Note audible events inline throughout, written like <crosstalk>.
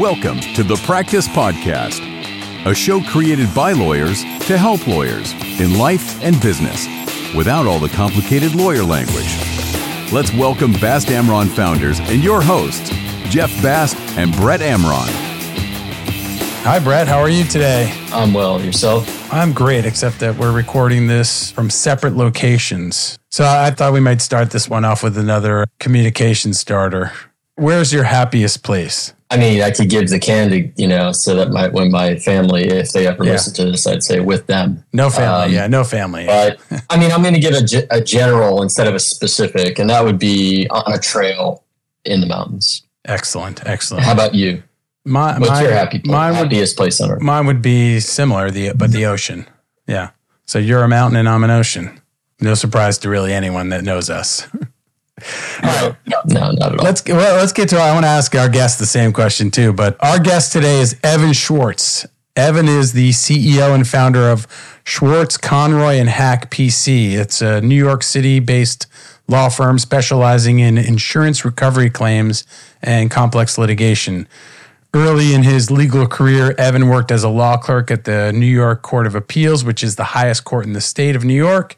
Welcome to the Practice Podcast, a show created by lawyers to help lawyers in life and business without all the complicated lawyer language. Let's welcome Bast Amron founders and your hosts, Jeff Bast and Brett Amron. Hi, Brett. How are you today? I'm well. Yourself? I'm great, except that we're recording this from separate locations. So I thought we might start this one off with another communication starter. Where's your happiest place? I mean, I could give the candy, you know, so that my when my family, if they ever Yeah. listen to this, I'd say with them. No family. Um, yeah, no family. But <laughs> I mean, I'm going to give a, ge- a general instead of a specific, and that would be on a trail in the mountains. excellent. Excellent. How about you? My, What's my- your happy place, mine would, happiest place on earth? mine would be similar, the but the ocean. Yeah. So you're a mountain and I'm an ocean. No surprise to really anyone that knows us. <laughs> <laughs> No, no, not at all. Let's well, let's get to. I want to ask our guest the same question too. But our guest today is Evan Schwartz. Evan is the CEO and founder of Schwartz, Conroy, and Hack PC. It's a New York City-based law firm specializing in insurance recovery claims and complex litigation. Early in his legal career, Evan worked as a law clerk at the New York Court of Appeals, which is the highest court in the state of New York.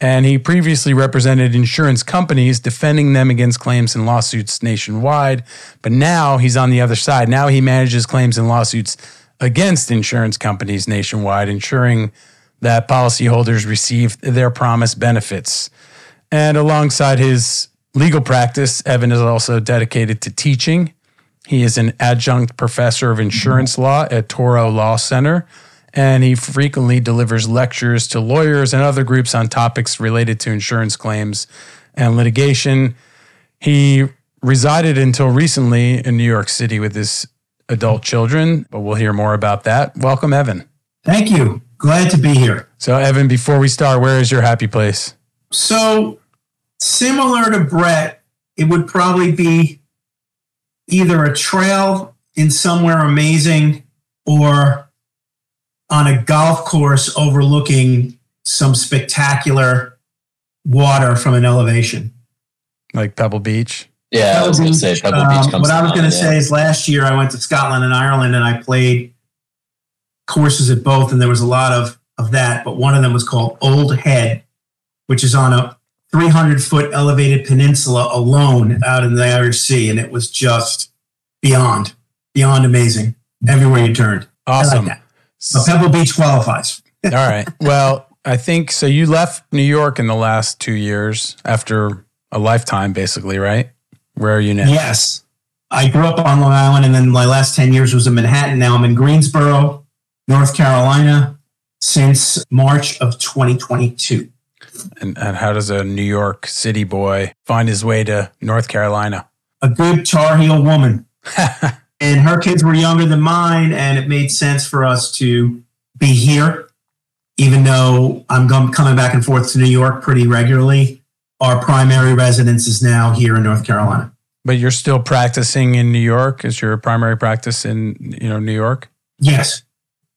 And he previously represented insurance companies, defending them against claims and lawsuits nationwide. But now he's on the other side. Now he manages claims and lawsuits against insurance companies nationwide, ensuring that policyholders receive their promised benefits. And alongside his legal practice, Evan is also dedicated to teaching. He is an adjunct professor of insurance law at Touro Law Center, and he frequently delivers lectures to lawyers and other groups on topics related to insurance claims and litigation. He resided until recently in New York City with his adult children, but we'll hear more about that. Welcome, Evan. Thank you. Glad to be here. So, Evan, before we start, where is your happy place? So, similar to Brett, it would probably be either a trail in somewhere amazing or on a golf course overlooking some spectacular water from an elevation. Like Pebble Beach? yeah, I was going to say Pebble Beach Um, comes what I was going to say yeah. is last year I went to Scotland and Ireland and I played courses at both, and there was a lot of, of that. But one of them was called Old Head, which is on a 300 foot elevated peninsula alone out in the Irish Sea. And it was just beyond, beyond amazing everywhere you turned. I Awesome. like that. But Pebble Beach qualifies. <laughs> All right. Well, I think so. You left New York in the last two years after a lifetime, basically, right? Where are you now? Yes. I grew up on Long Island and then my last 10 years was in Manhattan. Now I'm in Greensboro, North Carolina since March of 2022. And, and how does a New York City boy find his way to North Carolina? A good Tar Heel woman. <laughs> and her kids were younger than mine, and it made sense for us to be here, even though I'm coming back and forth to New York pretty regularly. Our primary residence is now here in North Carolina. but you're still practicing in New York. Is your primary practice in you know New York? Yes.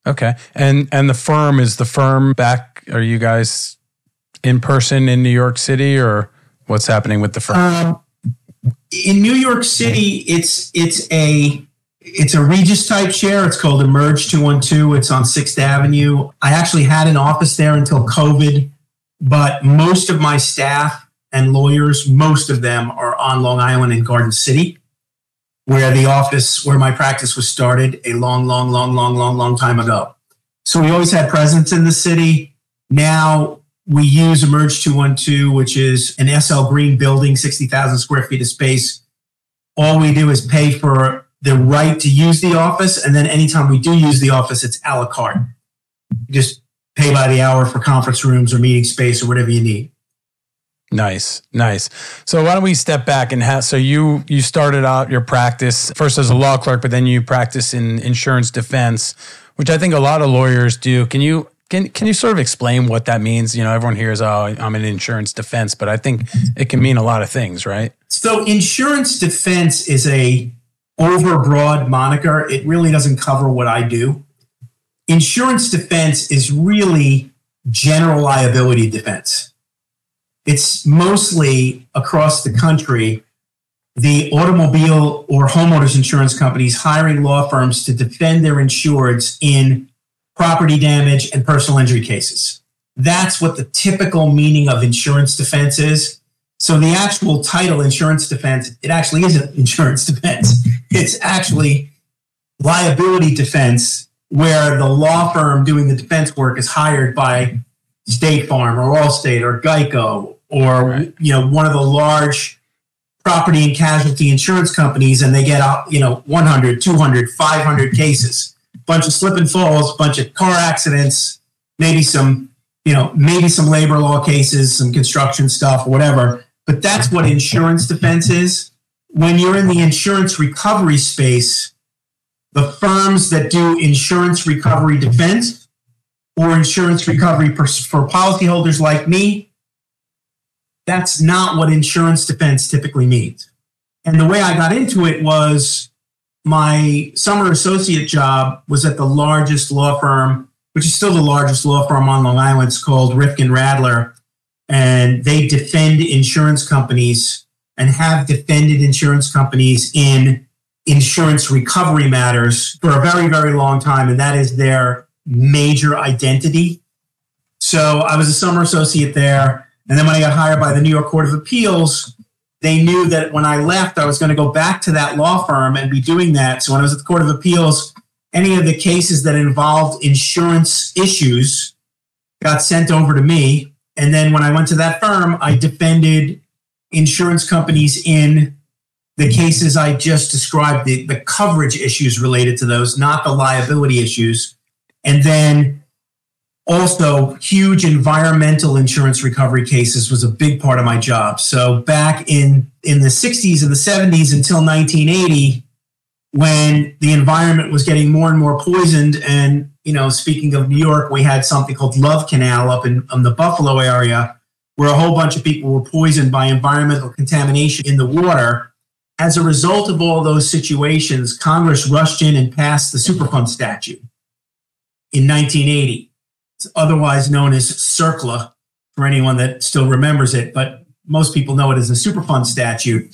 Okay. And and the firm is the firm back. Are you guys in person in New York City, or what's happening with the firm? Um, in New York City, it's it's a it's a Regis type share. It's called Emerge Two One Two. It's on Sixth Avenue. I actually had an office there until COVID, but most of my staff and lawyers, most of them are on Long Island in Garden City, where the office where my practice was started a long, long, long, long, long, long time ago. So we always had presence in the city. Now we use Emerge 212, which is an SL Green building, 60,000 square feet of space. All we do is pay for the right to use the office. And then anytime we do use the office, it's a la carte. You just pay by the hour for conference rooms or meeting space or whatever you need. Nice, nice. So why don't we step back and have? So you you started out your practice first as a law clerk, but then you practice in insurance defense, which I think a lot of lawyers do. Can you can can you sort of explain what that means? You know, everyone hears, "Oh, I'm in insurance defense," but I think it can mean a lot of things, right? So insurance defense is a overbroad moniker. It really doesn't cover what I do. Insurance defense is really general liability defense. It's mostly across the country the automobile or homeowners insurance companies hiring law firms to defend their insureds in property damage and personal injury cases. That's what the typical meaning of insurance defense is. So the actual title, insurance defense, it actually isn't insurance defense. <laughs> It's actually liability defense, where the law firm doing the defense work is hired by State Farm or Allstate or Geico or right. you know one of the large property and casualty insurance companies and they get out you know 100 200 500 cases bunch of slip and falls bunch of car accidents maybe some you know maybe some labor law cases some construction stuff whatever but that's what insurance defense is when you're in the insurance recovery space the firms that do insurance recovery defense or insurance recovery for, policyholders like me that's not what insurance defense typically means. And the way I got into it was my summer associate job was at the largest law firm, which is still the largest law firm on Long Island. It's called Rivkin Radler. And they defend insurance companies and have defended insurance companies in insurance recovery matters for a very, very long time. And that is their major identity. So I was a summer associate there. And then when I got hired by the New York Court of Appeals, they knew that when I left, I was going to go back to that law firm and be doing that. So when I was at the Court of Appeals, any of the cases that involved insurance issues got sent over to me. And then when I went to that firm, I defended insurance companies in the cases I just described, the, the coverage issues related to those, not the liability issues. And then also huge environmental insurance recovery cases was a big part of my job so back in in the 60s and the 70s until 1980 when the environment was getting more and more poisoned and you know speaking of new york we had something called love canal up in, in the buffalo area where a whole bunch of people were poisoned by environmental contamination in the water as a result of all those situations congress rushed in and passed the superfund statute in 1980 it's otherwise known as CERCLA for anyone that still remembers it, but most people know it as a Superfund statute.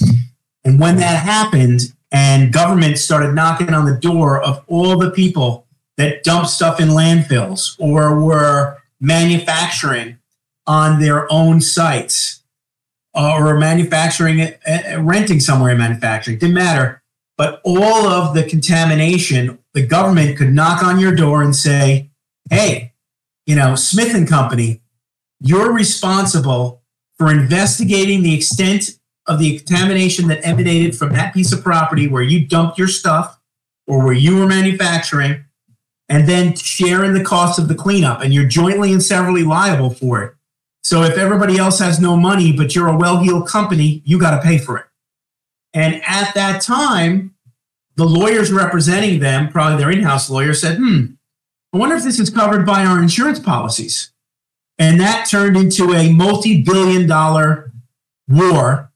And when that happened, and government started knocking on the door of all the people that dump stuff in landfills or were manufacturing on their own sites uh, or manufacturing, uh, renting somewhere in manufacturing, didn't matter. But all of the contamination, the government could knock on your door and say, hey, you know, Smith and Company, you're responsible for investigating the extent of the contamination that emanated from that piece of property where you dumped your stuff or where you were manufacturing, and then sharing the cost of the cleanup. And you're jointly and severally liable for it. So if everybody else has no money, but you're a well heeled company, you got to pay for it. And at that time, the lawyers representing them, probably their in house lawyer, said, hmm, I wonder if this is covered by our insurance policies. And that turned into a multi billion dollar war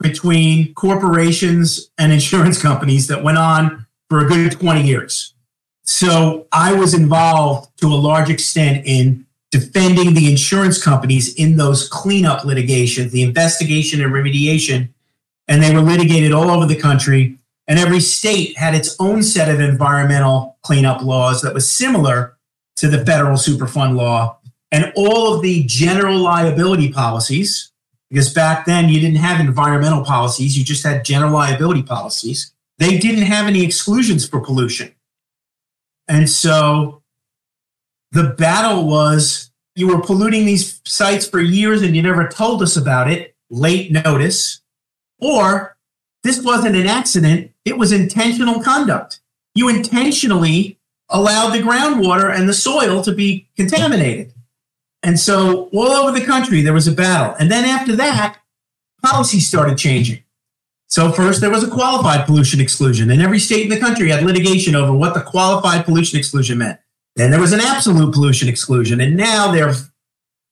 between corporations and insurance companies that went on for a good 20 years. So I was involved to a large extent in defending the insurance companies in those cleanup litigations, the investigation and remediation. And they were litigated all over the country. And every state had its own set of environmental cleanup laws that was similar to the federal Superfund law. And all of the general liability policies, because back then you didn't have environmental policies, you just had general liability policies. They didn't have any exclusions for pollution. And so the battle was you were polluting these sites for years and you never told us about it, late notice, or this wasn't an accident, it was intentional conduct. You intentionally allowed the groundwater and the soil to be contaminated. And so, all over the country, there was a battle. And then after that, policy started changing. So, first, there was a qualified pollution exclusion, and every state in the country had litigation over what the qualified pollution exclusion meant. Then there was an absolute pollution exclusion, and now they're,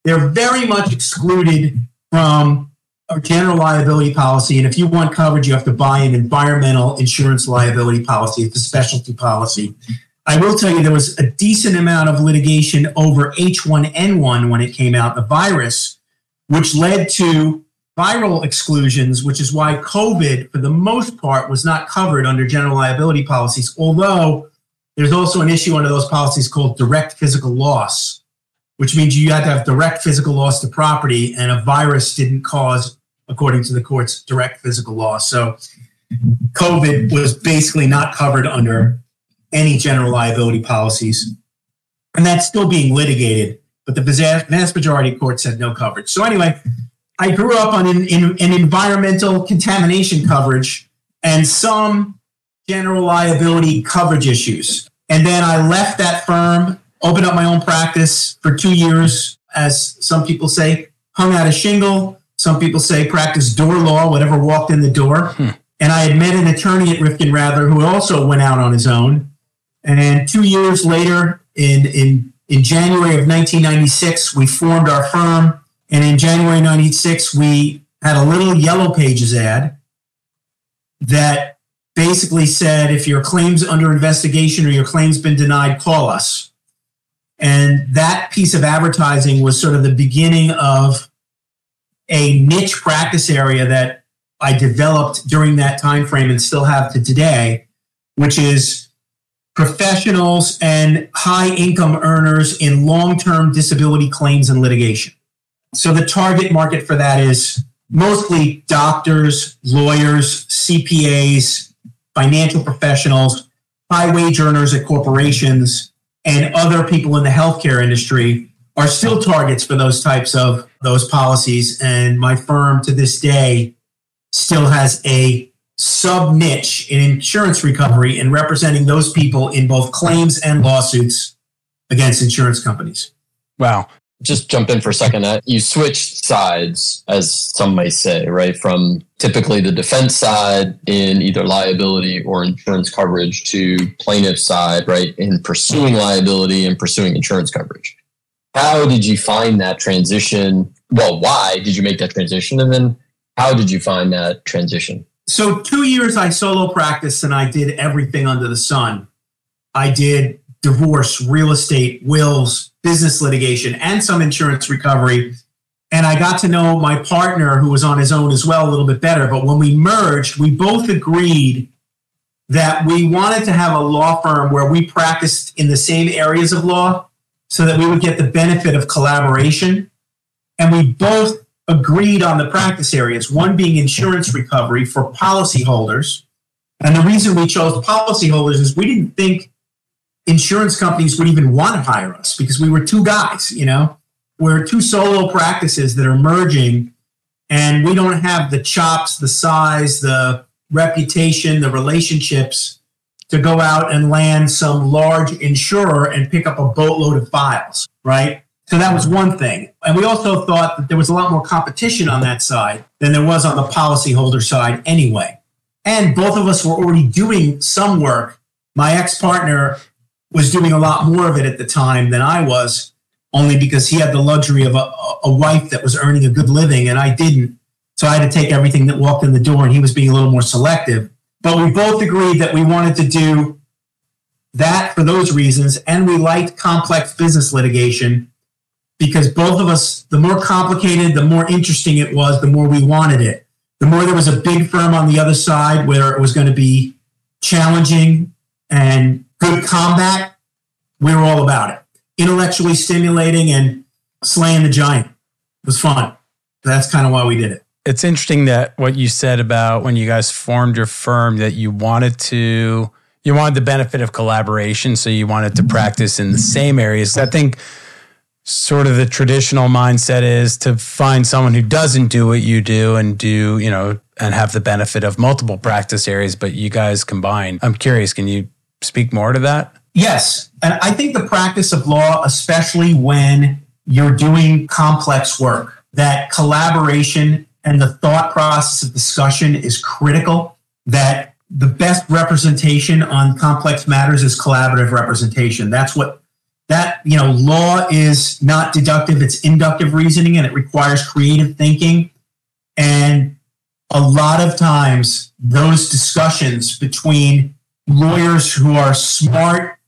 they're very much excluded from a general liability policy. And if you want coverage, you have to buy an environmental insurance liability policy. It's a specialty policy. I will tell you there was a decent amount of litigation over H1N1 when it came out, the virus, which led to viral exclusions, which is why COVID, for the most part, was not covered under general liability policies, although there's also an issue under those policies called direct physical loss, which means you had to have direct physical loss to property, and a virus didn't cause, according to the courts, direct physical loss. So COVID was basically not covered under any general liability policies. And that's still being litigated, but the vast majority of courts said no coverage. So, anyway, I grew up on an, in, an environmental contamination coverage and some general liability coverage issues. And then I left that firm, opened up my own practice for two years, as some people say, hung out a shingle. Some people say practice door law, whatever walked in the door. Hmm. And I had met an attorney at Rivkin Radler who also went out on his own. And two years later, in, in, in January of 1996, we formed our firm. And in January 96, we had a little yellow pages ad that basically said if your claim's under investigation or your claim's been denied, call us. And that piece of advertising was sort of the beginning of a niche practice area that I developed during that time frame and still have to today, which is professionals and high income earners in long-term disability claims and litigation. So the target market for that is mostly doctors, lawyers, CPAs, financial professionals, high wage earners at corporations, and other people in the healthcare industry are still targets for those types of those policies. And my firm to this day still has a sub niche in insurance recovery and representing those people in both claims and lawsuits against insurance companies. Wow just jump in for a second. Uh, you switched sides, as some may say, right? From typically the defense side in either liability or insurance coverage to plaintiff side, right? In pursuing liability and pursuing insurance coverage. How did you find that transition? Well, why did you make that transition? And then how did you find that transition? So, two years I solo practiced and I did everything under the sun. I did divorce, real estate, wills, business litigation, and some insurance recovery. And I got to know my partner, who was on his own as well, a little bit better. But when we merged, we both agreed that we wanted to have a law firm where we practiced in the same areas of law so that we would get the benefit of collaboration. And we both agreed on the practice areas, one being insurance recovery for policyholders. And the reason we chose policyholders is we didn't think insurance companies would even want to hire us because we were two guys, you know, we're two solo practices that are merging and we don't have the chops, the size, the reputation, the relationships to go out and land some large insurer and pick up a boatload of files, right? So that was one thing. And we also thought that there was a lot more competition on that side than there was on the policyholder side anyway. And both of us were already doing some work. My ex partner was doing a lot more of it at the time than I was, only because he had the luxury of a, a wife that was earning a good living and I didn't. So I had to take everything that walked in the door, and he was being a little more selective. But we both agreed that we wanted to do that for those reasons, and we liked complex business litigation because both of us, the more complicated, the more interesting it was, the more we wanted it. The more there was a big firm on the other side where it was going to be challenging and good combat, we were all about it. Intellectually stimulating and slaying the giant. It was fun. That's kind of why we did it. It's interesting that what you said about when you guys formed your firm that you wanted to you wanted the benefit of collaboration, so you wanted to practice in the same areas. I think sort of the traditional mindset is to find someone who doesn't do what you do and do, you know, and have the benefit of multiple practice areas, but you guys combine. I'm curious, can you speak more to that? Yes. And I think the practice of law, especially when you're doing complex work, that collaboration and the thought process of discussion is critical, that the best representation on complex matters is collaborative representation. That's what that, you know, law is not deductive, it's inductive reasoning and it requires creative thinking. And a lot of times, those discussions between lawyers who are smart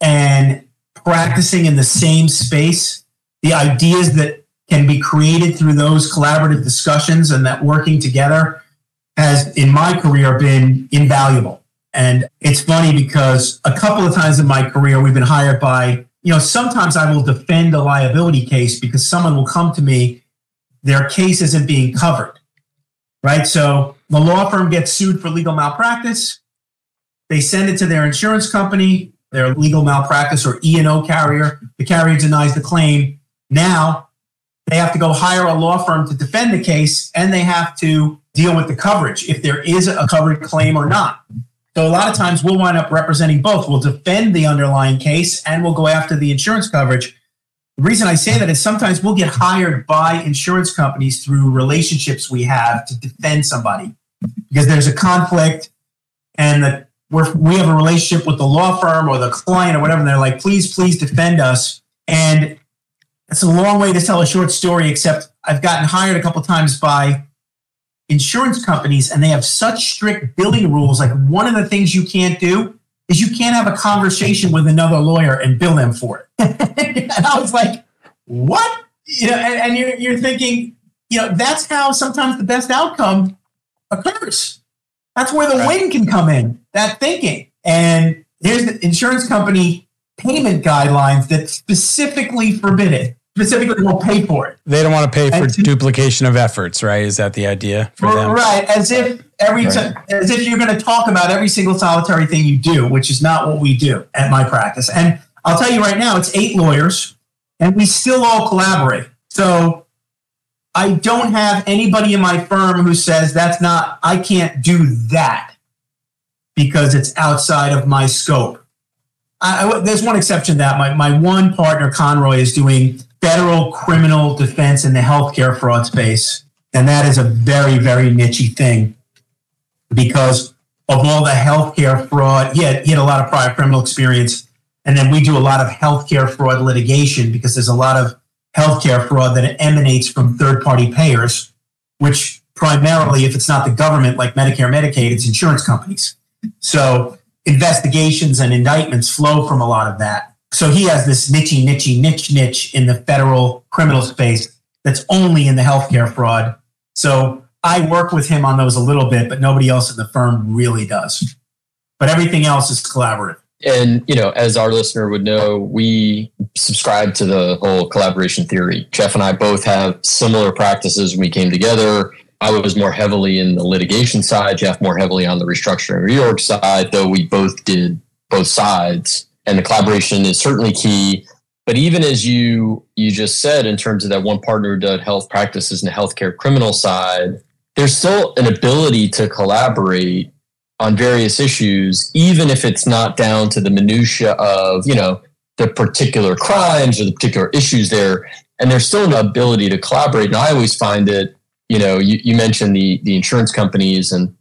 and practicing in the same space, the ideas that can be created through those collaborative discussions and that working together has, in my career, been invaluable. And it's funny because a couple of times in my career, we've been hired by, you know, sometimes I will defend a liability case because someone will come to me, their case isn't being covered, right? So the law firm gets sued for legal malpractice. They send it to their insurance company, their legal malpractice or E&O carrier. The carrier denies the claim. Now they have to go hire a law firm to defend the case and they have to deal with the coverage if there is a covered claim or not. So a lot of times we'll wind up representing both. We'll defend the underlying case and we'll go after the insurance coverage. The reason I say that is sometimes we'll get hired by insurance companies through relationships we have to defend somebody because there's a conflict and the, we're, we have a relationship with the law firm or the client or whatever. And they're like, please, please defend us. And it's a long way to tell a short story, except I've gotten hired a couple times by insurance companies and they have such strict billing rules. Like one of the things you can't do is you can't have a conversation with another lawyer and bill them for it. <laughs> and I was like, what? You know, and, and you're, you're thinking, you know, that's how sometimes the best outcome occurs. That's where the right. win can come in, that thinking. And here's the insurance company payment guidelines that specifically forbid it specifically will pay for it. They don't want to pay for to, duplication of efforts, right? Is that the idea for them? Right, as if every right. t- as if you're going to talk about every single solitary thing you do, which is not what we do at my practice. And I'll tell you right now, it's eight lawyers, and we still all collaborate. So I don't have anybody in my firm who says that's not I can't do that because it's outside of my scope. I, I, there's one exception to that my, my one partner Conroy is doing federal criminal defense in the healthcare fraud space. And that is a very, very nichey thing because of all the healthcare fraud. He had, he had a lot of prior criminal experience. And then we do a lot of healthcare fraud litigation because there's a lot of healthcare fraud that emanates from third party payers, which primarily, if it's not the government like Medicare, Medicaid, it's insurance companies. So investigations and indictments flow from a lot of that. So he has this nichey, nichey, niche, niche in the federal criminal space that's only in the healthcare fraud. So I work with him on those a little bit, but nobody else in the firm really does. But everything else is collaborative. And, you know, as our listener would know, we subscribe to the whole collaboration theory. Jeff and I both have similar practices when we came together. I was more heavily in the litigation side, Jeff more heavily on the restructuring reorg side, though we both did both sides and the collaboration is certainly key. But even as you you just said, in terms of that one partner who did health practices and the healthcare criminal side, there's still an ability to collaborate on various issues, even if it's not down to the minutia of you know the particular crimes or the particular issues there. And there's still an ability to collaborate. And I always find it, you know, you, you mentioned the the insurance companies and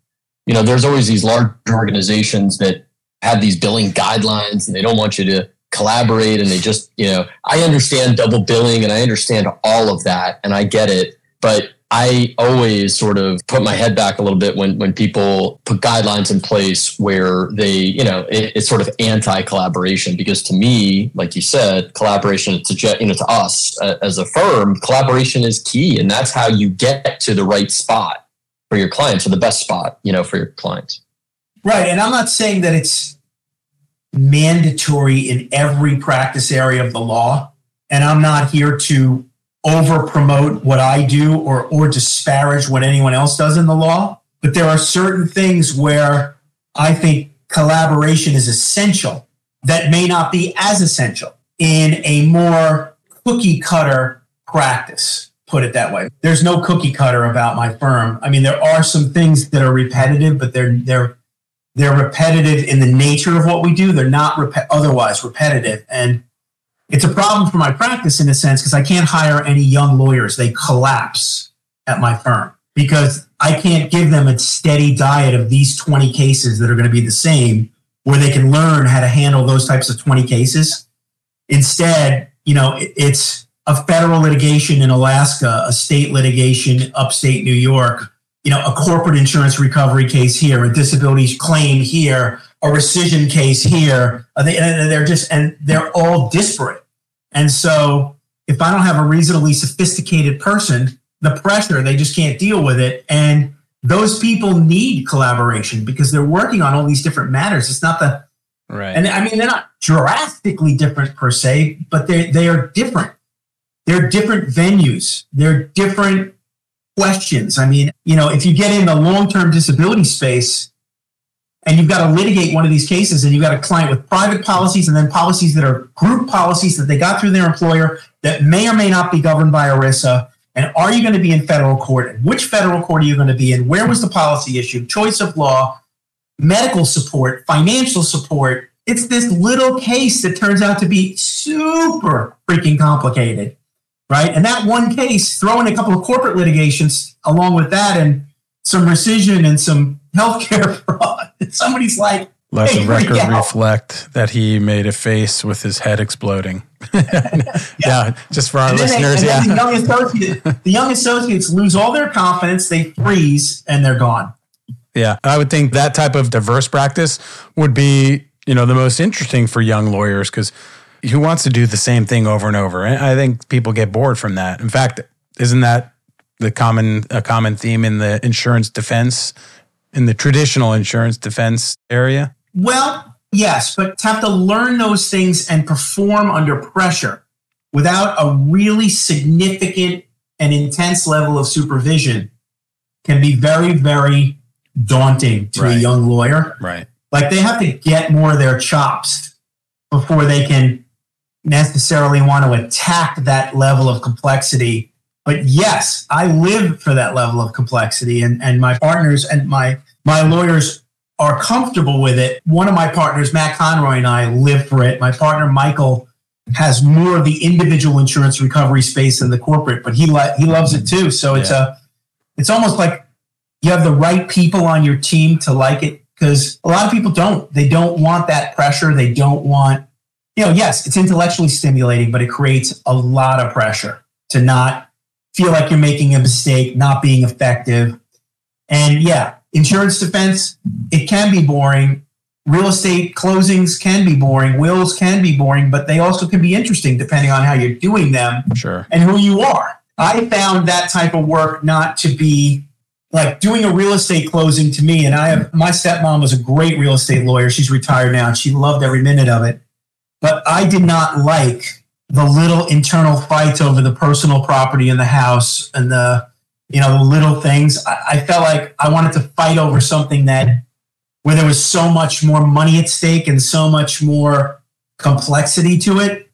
you know, there's always these large organizations that have these billing guidelines and they don't want you to collaborate and they just, you know, I understand double billing and I understand all of that and I get it. But I always sort of put my head back a little bit when, when people put guidelines in place where they, you know, it, it's sort of anti-collaboration because to me, like you said, collaboration to you know to us uh, as a firm, collaboration is key, and that's how you get to the right spot for your clients or the best spot, you know, for your clients. Right. And I'm not saying that it's mandatory in every practice area of the law. And I'm not here to over promote what I do or, or disparage what anyone else does in the law. But there are certain things where I think collaboration is essential that may not be as essential in a more cookie cutter practice put it that way. There's no cookie cutter about my firm. I mean, there are some things that are repetitive, but they're they're they're repetitive in the nature of what we do. They're not rep- otherwise repetitive. And it's a problem for my practice in a sense because I can't hire any young lawyers. They collapse at my firm because I can't give them a steady diet of these 20 cases that are going to be the same where they can learn how to handle those types of 20 cases. Instead, you know, it's a federal litigation in Alaska, a state litigation upstate New York, you know, a corporate insurance recovery case here, a disability claim here, a rescission case here. Uh, they, they're just, and they're all disparate. And so if I don't have a reasonably sophisticated person, the pressure, they just can't deal with it. And those people need collaboration because they're working on all these different matters. It's not the Right. and I mean they're not drastically different per se, but they they are different. They're different venues. They're different questions. I mean, you know, if you get in the long-term disability space and you've got to litigate one of these cases and you've got a client with private policies and then policies that are group policies that they got through their employer that may or may not be governed by ERISA. And are you going to be in federal court? And which federal court are you going to be in? Where was the policy issue? Choice of law, medical support, financial support. It's this little case that turns out to be super freaking complicated, right? And that one case, throw in a couple of corporate litigations along with that and some rescission and some healthcare <laughs> fraud. <laughs> Somebody's like, Let Hey, the record reflect that he made a face with his head exploding. <laughs> yeah. just for our and then, they- listeners. yeah. the young associate, the young associates lose all their confidence, they freeze, and they're gone. Yeah, I would think that type of diverse practice would be, you know, the most interesting for young lawyers because who wants to do the same thing over and over? And I think people get bored from that. In fact, isn't that the common a common theme in the insurance defense, in the traditional insurance defense area? Well, yes, but to have to learn those things and perform under pressure without a really significant and intense level of supervision can be very, very daunting to a young lawyer. Right. Like they have to get more of their chops before they can necessarily want to attack that level of complexity. But yes, I live for that level of complexity and, and my partners and my my lawyers are comfortable with it. One of my partners, Matt Conroy, and I live for it. My partner Michael has more of the individual insurance recovery space than the corporate, but he li- he loves it too. So it's a it's almost like you have the right people on your team to like it because a lot of people don't. They don't want that pressure. They don't want, you know, yes, it's intellectually stimulating, but it creates a lot of pressure to not feel like you're making a mistake, not being effective. And yeah, insurance defense, it can be boring. Real estate closings can be boring. Wills can be boring, but they also can be interesting depending on how you're doing them Sure. and who you are. I found that type of work not to be like doing a real estate closing to me. And I have my stepmom was a great real estate lawyer. She's retired now and she loved every minute of it. But I did not like the little internal fights over the personal property in the house and the, you know, the little things. I, I felt like I wanted to fight over something that where there was so much more money at stake and so much more complexity to it.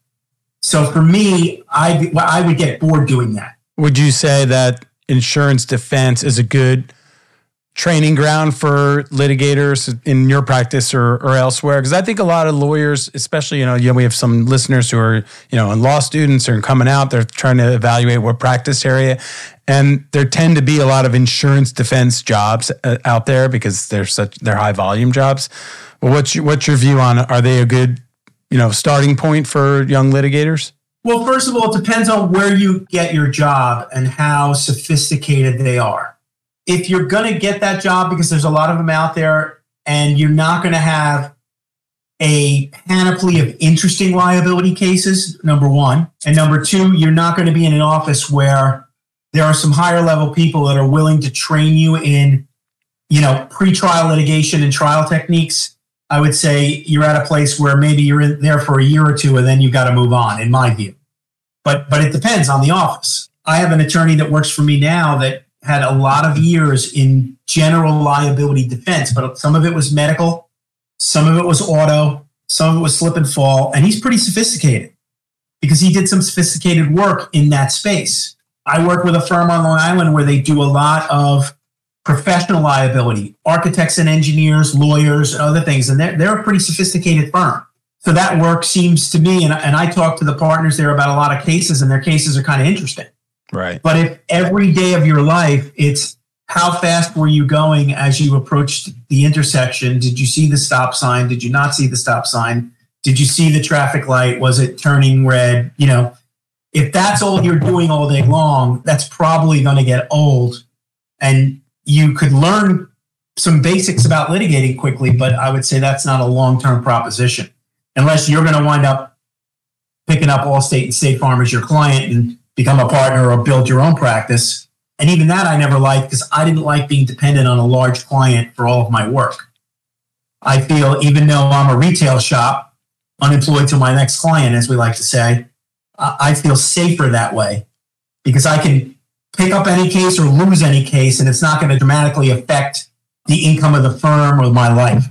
So for me, I I would get bored doing that. Would you say that insurance defense is a good training ground for litigators in your practice or, or elsewhere? Because I think a lot of lawyers, especially, you know, yeah, we have some listeners who are, you know, law students are coming out, they're trying to evaluate what practice area. And there tend to be a lot of insurance defense jobs uh, out there because they're such, they're high volume jobs. Well, what's your, what's your view on, are they a good, you know, starting point for young litigators? Well, first of all, it depends on where you get your job and how sophisticated they are. If you're going to get that job, because there's a lot of them out there, and you're not going to have a panoply of interesting liability cases, number one. And number two, you're not going to be in an office where there are some higher level people that are willing to train you in, you know, pre-trial litigation and trial techniques. I would say you're at a place where maybe you're in there for a year or two and then you've got to move on, in my view. But but it depends on the office. I have an attorney that works for me now that had a lot of years in general liability defense, but some of it was medical, some of it was auto, some of it was slip and fall, and he's pretty sophisticated because he did some sophisticated work in that space. I work with a firm on Long Island where they do a lot of professional liability, architects and engineers, lawyers, and other things. And they're, they're a pretty sophisticated firm. So that work seems to me, and, and I talk to the partners there about a lot of cases, and their cases are kind of interesting. Right. But if every day of your life, it's how fast were you going as you approached the intersection? Did you see the stop sign? Did you not see the stop sign? Did you see the traffic light? Was it turning red? You know, if that's all you're doing all day long, that's probably going to get old. And you could learn some basics about litigating quickly, but I would say that's not a long term proposition unless you're going to wind up picking up Allstate and State Farm as your client and become a partner or build your own practice. And even that I never liked because I didn't like being dependent on a large client for all of my work. I feel even though I'm a retail shop, unemployed to my next client, as we like to say, I feel safer that way because I can pick up any case or lose any case and it's not going to dramatically affect the income of the firm or my life.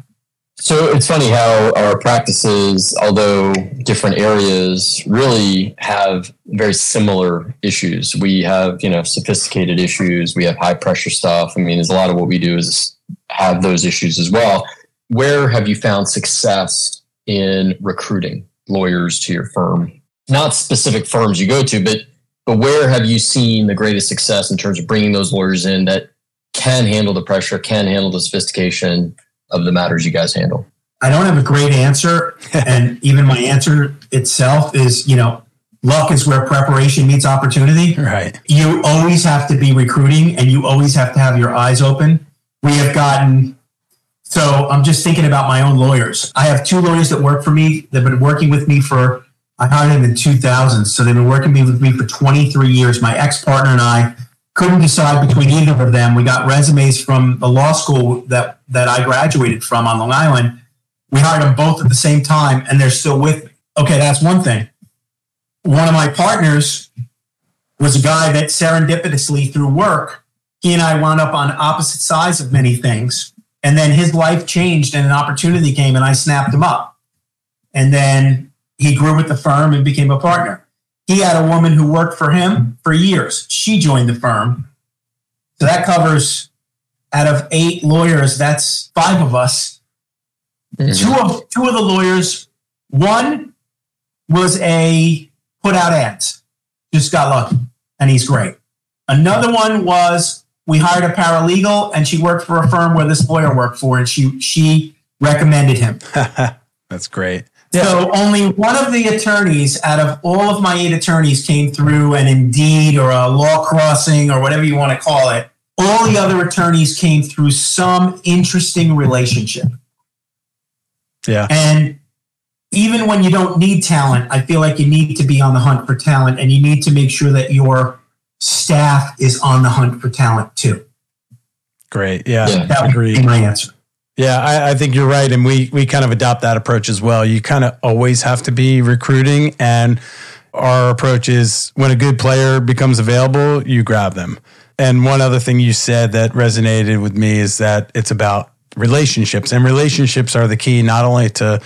So it's funny how our practices, although different areas, really have very similar issues. We have, you know, sophisticated issues. We have high pressure stuff. I mean, there's a lot of what we do is have those issues as well. Where have you found success in recruiting lawyers to your firm? Not specific firms you go to, but but where have you seen the greatest success in terms of bringing those lawyers in that can handle the pressure, can handle the sophistication of the matters you guys handle? I don't have a great answer. and <laughs> even my answer itself is, you know, luck is where preparation meets opportunity. Right. You always have to be recruiting and you always have to have your eyes open. We have gotten, so I'm just thinking about my own lawyers. I have two lawyers that work for me. They've been working with me for, I hired them in 2000. So they've been working with me for 23 years. My ex partner and I couldn't decide between either of them. We got resumes from the law school that, that I graduated from on Long Island. We hired them both at the same time and they're still with me. Okay, that's one thing. One of my partners was a guy that serendipitously through work, he and I wound up on opposite sides of many things. And then his life changed and an opportunity came and I snapped him up. And then he grew with the firm and became a partner. He had a woman who worked for him for years. She joined the firm. So that covers out of eight lawyers, that's five of us. Mm-hmm. Two of two of the lawyers, one was a put out ads, just got lucky, and he's great. Another one was we hired a paralegal, and she worked for a firm where this lawyer worked for, and she she recommended him. <laughs> That's great. So only one of the attorneys out of all of my eight attorneys came through an Indeed or a law crossing or whatever you want to call it. All the other attorneys came through some interesting relationship. Yeah. And even when you don't need talent, I feel like you need to be on the hunt for talent and you need to make sure that your staff is on the hunt for talent too. Great. Yeah. yeah. That would be my answer. Yeah, I, I, think you're right, and we we kind of adopt that approach as well. You kind of always have to be recruiting, and our approach is when a good player becomes available, you grab them. And one other thing you said that resonated with me is that it's about relationships, and relationships are the key not only to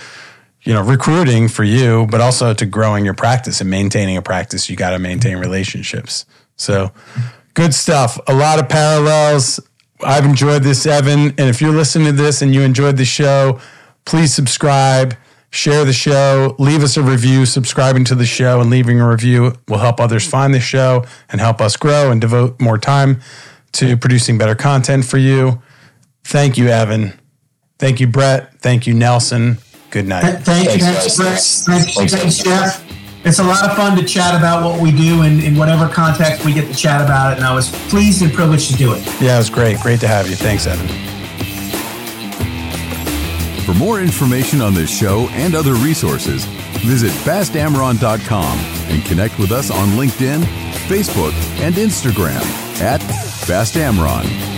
you know recruiting for you, but also to growing your practice and maintaining a practice. You got to maintain relationships. So. Good stuff. A lot of parallels I've enjoyed this, Evan. And if you're listening to this and you enjoyed the show, please subscribe, share the show, leave us a review. Subscribing to the show and leaving a review will help others find the show and help us grow and devote more time to producing better content for you. Thank you, Evan. Thank you, Brett. Thank you, Nelson. Good night. Thank you, Brett. Thanks, thanks, Jeff it's a lot of fun to chat about what we do and in whatever context we get to chat about it. And I was pleased and privileged to do it. Yeah, it was great. Great to have you. Thanks, Evan. For more information on this show and other resources, visit bastamron.com and connect with us on LinkedIn, Facebook, and Instagram at bastamron.